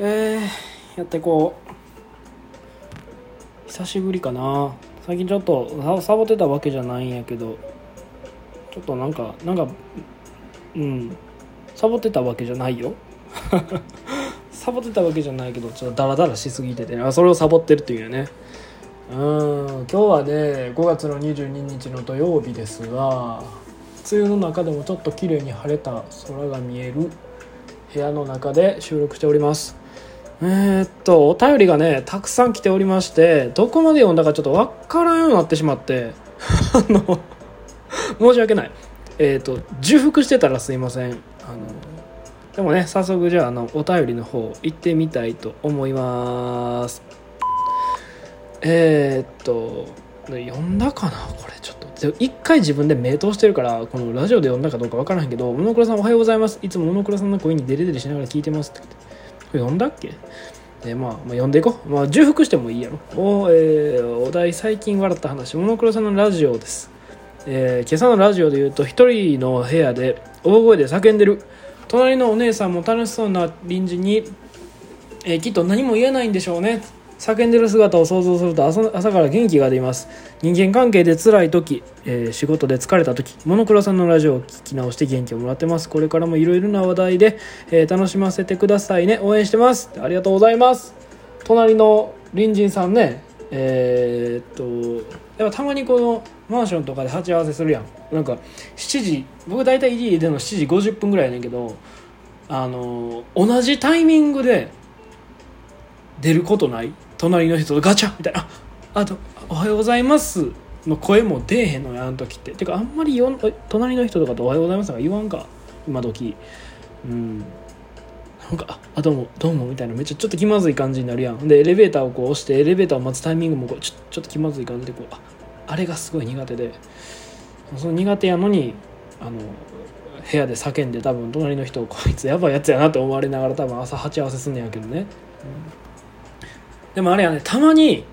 えー、やっていこう。久しぶりかな。最近ちょっとサボってたわけじゃないんやけど。ちょっとなんかなんかうん。サボってたわけじゃないよ。サボってたわけじゃないけどちょっとダラダラしすぎててねそれをサボってるっていうね。うん。今日はね5月の22日の土曜日ですが梅雨の中でもちょっと綺麗に晴れた空が見える部屋の中で収録しております。えー、っとお便りがねたくさん来ておりましてどこまで読んだかちょっとわからんようになってしまってあの申し訳ない。えー、っと重複してたらすいません。あのでもね早速じゃああのお便りの方行ってみたいと思います。えー、っと読んだかな？これちょっと。一回自分で名答してるからこのラジオで読んだかどうか分からへんけど「モノクロさんおはようございますいつもモノクロさんの声にデレデレしながら聞いてます」って。これ読んだっけ？でまあ、まあ、読んでいこう、まあ、重複してもいいやろ。お,、えー、お題最近笑った話モノクロさんのラジオです、えー、今朝のラジオで言うと一人の部屋で大声で叫んでる。隣のお姉さんも楽しそうな臨時に、えー、きっと何も言えないんでしょうね。叫んでる姿を想像すると朝から元気が出ます。人間関係で辛い時、えー、仕事で疲れた時モノクロさんのラジオを聞き直して元気をもらってます。これからもいろいろな話題で、えー、楽しませてくださいね。応援してます。ありがとうございます。隣の隣人さんねえー、っとやっぱたまにこのマンションとかで鉢合わせするやん。なんか7時僕大体家での7時50分ぐらいやねんけどあの同じタイミングで出ることない？隣の人とガチャみたいな「あとおはようございます」の声も出えへんのやあの時って。てかあんまりよ隣の人とかと「おはようございます」とか言わんか今時。うん。なんか「あどうもどうも」みたいな。めっちゃちょっと気まずい感じになるやん。でエレベーターをこう押してエレベーターを待つタイミングもこうちょちょっと気まずい感じでこうああれがすごい苦手で。その苦手やのにあの部屋で叫んで多分隣の人こいつやばいやつやなと思われながら多分朝鉢合わせすんねやけどね、うん。でもあれやねたまに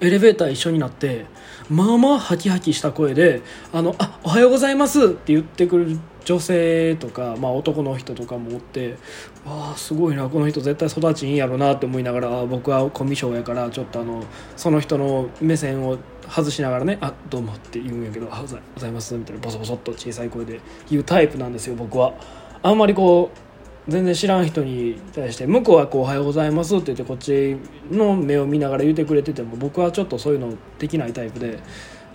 エレベーター一緒になってまあまあハキハキした声で「あのあおはようございます」って言ってくる女性とか、まあ、男の人とかもおってああすごいなこの人絶対育ちいいんやろなって思いながら僕はコミュ障やからちょっとあのその人の目線を外しながらね「あどうも」って言うんやけど「あおはようございます」みたいなボソボソっと小さい声で言うタイプなんですよ僕は。あんまりこう全然知らん人に対して向こうはこう「おはようございます」って言ってこっちの目を見ながら言ってくれてても僕はちょっとそういうのできないタイプで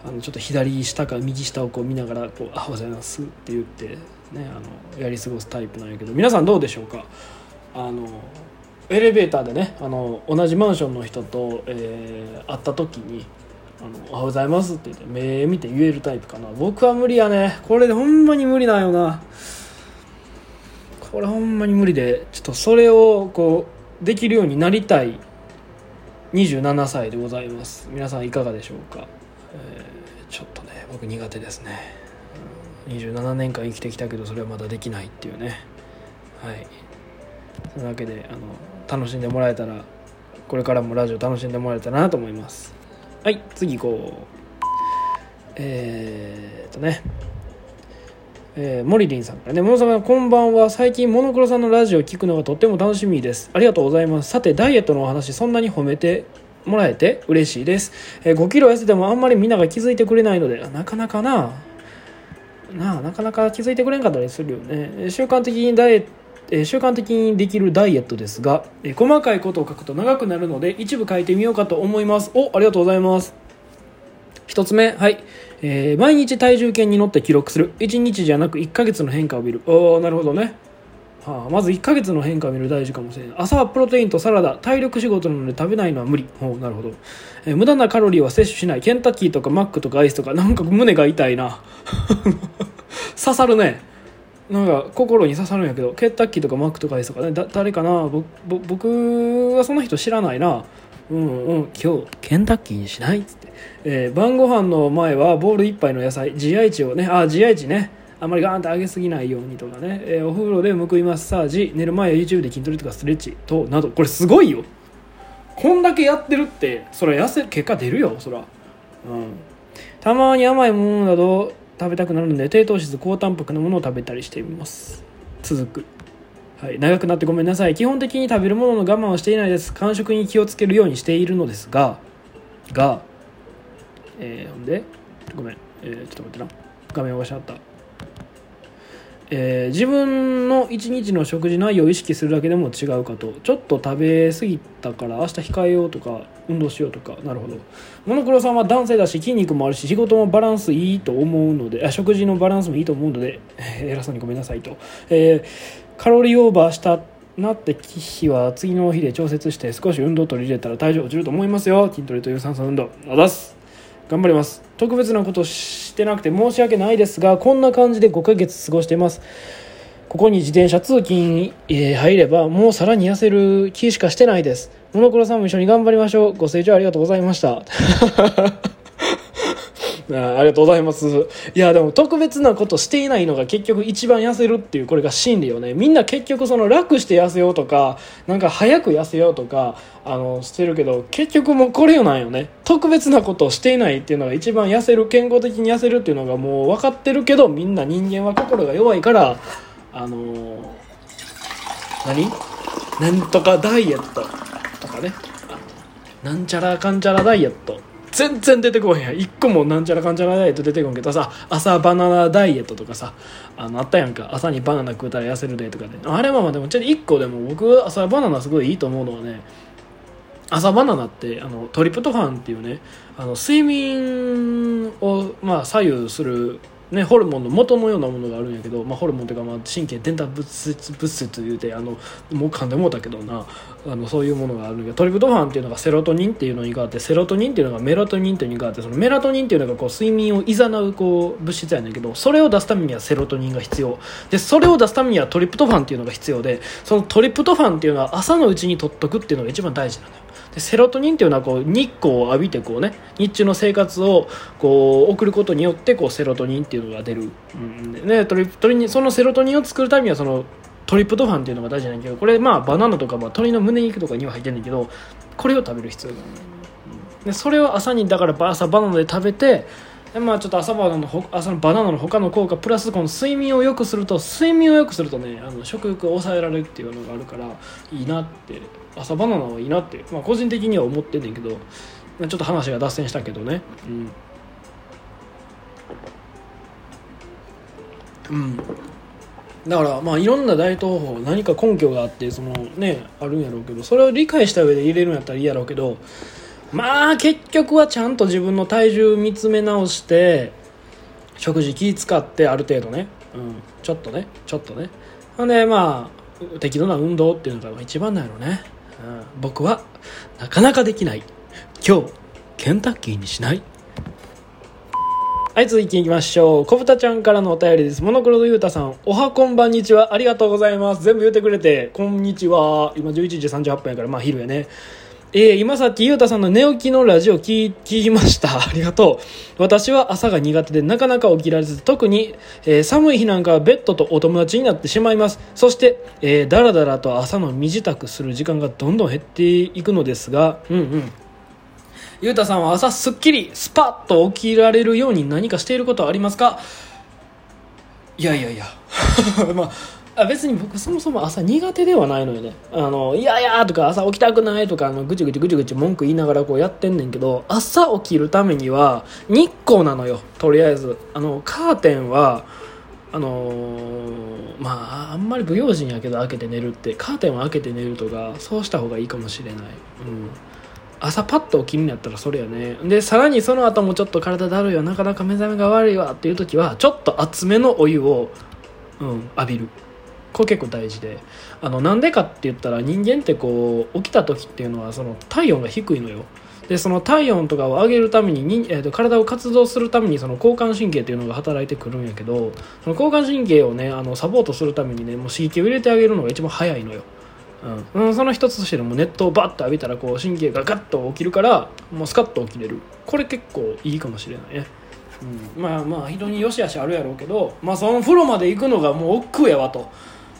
あのちょっと左下か右下をこう見ながらこう「おはようございます」って言ってねあのやり過ごすタイプなんやけど皆さんどうでしょうか？あのエレベーターでねあの同じマンションの人と、えー、会った時にあの「おはようございます」って言って目見て言えるタイプかな。僕は無理やね。これでほんまに無理なんよな。これほんまに無理でちょっとそれをこうできるようになりたい27歳でございます。皆さんいかがでしょうか、えー、ちょっとね僕苦手ですね。27年間生きてきたけどそれはまだできないっていうね。はい。そのわけであの楽しんでもらえたらこれからもラジオ楽しんでもらえたらなと思います。はい次行こう。えー、っとね。えー、モリリンさんからね、モノさんこんばんは。最近、モノクロさんのラジオを聞くのがとっても楽しみです。ありがとうございます。さて、ダイエットのお話、そんなに褒めてもらえて嬉しいです。えー、5キロ痩せてもあんまりみんなが気づいてくれないので、なかなかな、なあ、なかなか気づいてくれんかったりするよね。習慣的にダイエットえ習慣的にできるダイエットですが、え細かいことを書くと長くなるので一部書いてみようかと思いますおありがとうございます1つ目。はい。えー、毎日体重計に乗って記録する。1日じゃなく1ヶ月の変化を見る。おなるほどね、はあ、まず1ヶ月の変化を見る大事かもしれない。朝はプロテインとサラダ。体力仕事なので食べないのは無理。おなるほど、えー、無駄なカロリーは摂取しない。ケンタッキーとかマックとかアイスとか。なんか胸が痛いな。刺さるね。なんか心に刺さるんやけど。ケンタッキーとかマックとかアイスとかね。誰かな？僕はその人知らないな。うんうん今日ケンタッキーにしないっつって、えー、晩ご飯の前はボール1杯の野菜 GI 値をねあ GI 値ね。あんまりガーンと上げすぎないようにとかね、えー、お風呂でむくいマッサージ寝る前は YouTube で筋トレとかストレッチとなど。これすごいよ。こんだけやってるってそれ痩せる結果出るよそら。うん。たまに甘いものなど食べたくなるので低糖質高タンパクなものを食べたりしています。続く。はい、長くなってごめんなさい。基本的に食べるものの我慢をしていないです。間食に気をつけるようにしているのですががえー、ほんでごめん、えー、ちょっと待ってな。画面を押しちゃった。えー自分の一日の食事内容を意識するだけでも違うかと。ちょっと食べ過ぎたから明日控えようとか運動しようとか。なるほど。モノクロさんは男性だし筋肉もあるし仕事もバランスいいと思うのであ食事のバランスもいいと思うので、え 偉そうにごめんなさいと、えーカロリーオーバーしたなって日は次の日で調節して少し運動取り入れたら体重落ちると思いますよ。筋トレという酸素運動あざす。頑張ります。特別なことしてなくて申し訳ないですがこんな感じで5ヶ月過ごしています。ここに自転車通勤、入ればもうさらに痩せる気しかしてないです。モノクロさんも一緒に頑張りましょう。ご清聴ありがとうございました。あありがとうございます。いやでも特別なことしていないのが結局一番痩せるっていうこれが真理よね。みんな結局その楽して痩せようとかなんか早く痩せようとかあのしてるけど結局もうこれよなんよね。特別なことをしていないっていうのが一番痩せる健康的に痩せるっていうのがもう分かってるけどみんな人間は心が弱いからあのー何？なんとかダイエットとかね。なんちゃらかんちゃらダイエット。全然出てこへんや1個もなんちゃらかんちゃらダイエット出てこんけどさ朝バナナダイエットとかさあのあったやんか。朝にバナナ食うたら痩せるでとかで。あれはまあでもちょっと1個でも僕朝バナナすごいいいと思うのはね朝バナナってあのトリプトファンっていうねあの睡眠を、まあ、左右する、ね、ホルモンの元のようなものがあるんやけど、まあ、ホルモンというか、まあ、神経伝達物質物質というてあのもう噛んでもうたけどなあのそういうものがあるんやけどトリプトファンっていうのがセロトニンっていうのに変わってセロトニンっていうのがメラトニンっていうのに変わってそのメラトニンっていうのがこう睡眠を誘うこう物質やねんけどそれを出すためにはセロトニンが必要。でそれを出すためにはトリプトファンっていうのが必要でそのトリプトファンっていうのは朝のうちに取っとくっていうのが一番大事なのよ。でセロトニンっていうのはこう日光を浴びてこうね日中の生活をこう送ることによってこうセロトニンっていうのが出る、うん。ね、トリトリそのセロトニンを作るためにはそのトリプトファンっていうのが大事なんだけどこれまあバナナとか、まあ、鶏の胸肉とかには入ってるんだけどこれを食べる必要がある。でそれを朝にだから朝バナナで食べてまあちょっと朝バナナのほ朝のバナナの他の効果プラスこの睡眠を良くすると睡眠を良くするとねあの食欲を抑えられるっていうのがあるからいいなって朝バナナはいいなって、まあ、個人的には思ってんねんけどちょっと話が脱線したけどね。うん、うん、だからまあいろんな大東法何か根拠があってそのねあるんやろうけどそれを理解した上で入れるんやったらいいやろうけどまあ結局はちゃんと自分の体重見つめ直して食事気使ってある程度ね、うん、ちょっとねちょっとねほんでまあ適度な運動っていうのが一番なんやろね、うん、僕はなかなかできない今日ケンタッキーにしないはい、続きいきましょう。小豚ちゃんからのお便りです。モノクロのゆうたさん、おはこんばんにちは。ありがとうございます。全部言ってくれて、こんにちは。今11時38分やから、まあ昼やね。えー、今さっきゆうたさんの寝起きのラジオ聞聞きました。ありがとう。私は朝が苦手でなかなか起きられず、特に、えー寒い日なんかはベッドとお友達になってしまいます。そして、えー、だらだらと朝の身支度する時間がどんどん減っていくのですが、うんうん。ゆうたさんは朝すっきりスパッと起きられるように何かしていることはありますか？いやいやいや まああ別に僕そもそも朝苦手ではないのよね。あのいやいやとか朝起きたくないとかあのぐちぐちぐちぐち文句言いながらこうやってんねんけど朝起きるためには日光なのよ。とりあえず。あのカーテンはあのーまああんまり不用心やけど開けて寝るって。カーテンを開けて寝るとかそうした方がいいかもしれない、うん、朝パッと起きるんやったらそれやね。でさらにその後もちょっと体だるいわなかなか目覚めが悪いわっていう時はちょっと厚めのお湯を、うん、浴びる。これ結構大事であのなんでかって言ったら人間ってこう起きた時っていうのはその体温が低いのよ。でその体温とかを上げるためにに、えーと体を活動するためにその交感神経っていうのが働いてくるんやけどその交感神経をねあのサポートするためにねもう刺激を入れてあげるのが一番早いのよ。うん、その一つとしてのもう熱湯をバッと浴びたらこう神経がガッと起きるからもうスカッと起きれる。これ結構いいかもしれないね、うん、まあまあ人によしあしあるやろうけどまあその風呂まで行くのがもう億劫やわと。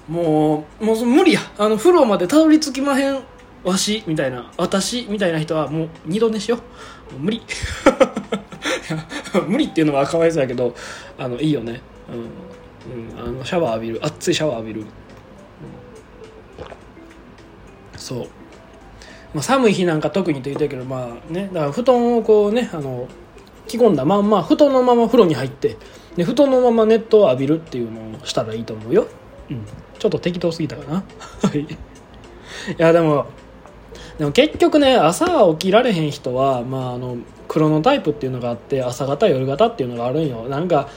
もうもう無理や。あの風呂までたどり着きまへん。わしみたいな。私みたいな人はもう二度寝しよう。無理。無理っていうのはかわいそうやけどあのいいよね、うん。うん、あのシャワー浴びる。熱いシャワー浴びる。そう、まあ、寒い日なんか特にと言ってるけどまあね。だから布団をこうねあの着込んだまんま布団のまま風呂に入ってで布団のまま熱湯を浴びるっていうのをしたらいいと思うよ、うん、ちょっと適当すぎたかな。はい。いやでもでも結局ね朝起きられへん人は、まあ、あのクロノタイプっていうのがあって朝方夜型っていうのがあるんよ。なんか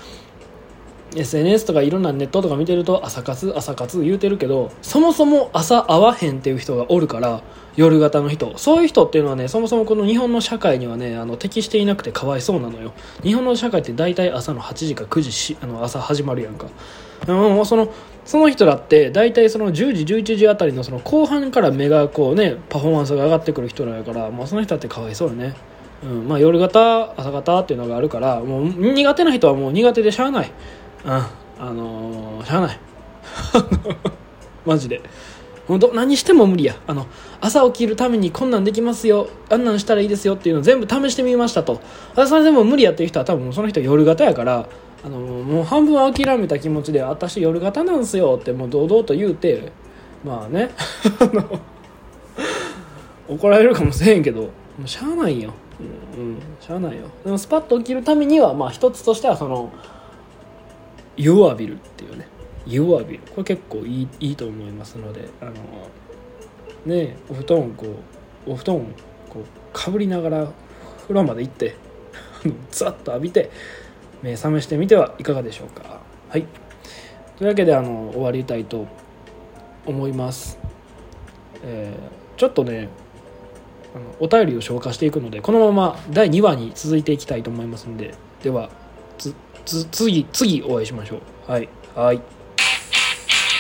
SNS とかいろんなネットとか見てると朝活朝活言うてるけどそもそも朝会わへんっていう人がおるから夜型の人。そういう人っていうのはねそもそもこの日本の社会にはねあの適していなくてかわいそうなのよ。日本の社会って大体朝の8時か9時しあの朝始まるやんか、う、そのその人だって大体その10時11時あたりのその後半から目がこうねパフォーマンスが上がってくる人なんやから、まあ、その人だってかわいそうよね。うんまあ、夜型朝型っていうのがあるからもう苦手な人はもう苦手でしゃあない。うんあのー、しゃあない。マジで。本当何しても無理や。あの朝起きるためにこんなんできますよ。あんなんしたらいいですよっていうのを全部試してみましたと。あそれでも無理やっていう人は多分その人夜型やからあのもう半分諦めた気持ちで私夜型なんすよってもう堂々と言うてまあね。怒られるかもしれんけどもうしゃあないよ。うん、うん、しゃあないよ。でもスパッと起きるためにはまあ一つとしてはその湯を浴びるっていうね。湯を浴びる。これ結構いいいいと思いますのであのねお布団こうお布団こうかぶりながら風呂まで行って ザッと浴びて目覚めしてみてはいかがでしょうか。はい。というわけであの終わりたいと思います、えー、ちょっとねあのお便りを消化していくのでこのまま第2話に続いていきたいと思いますのででは次次お会いしましょう。はい。はい。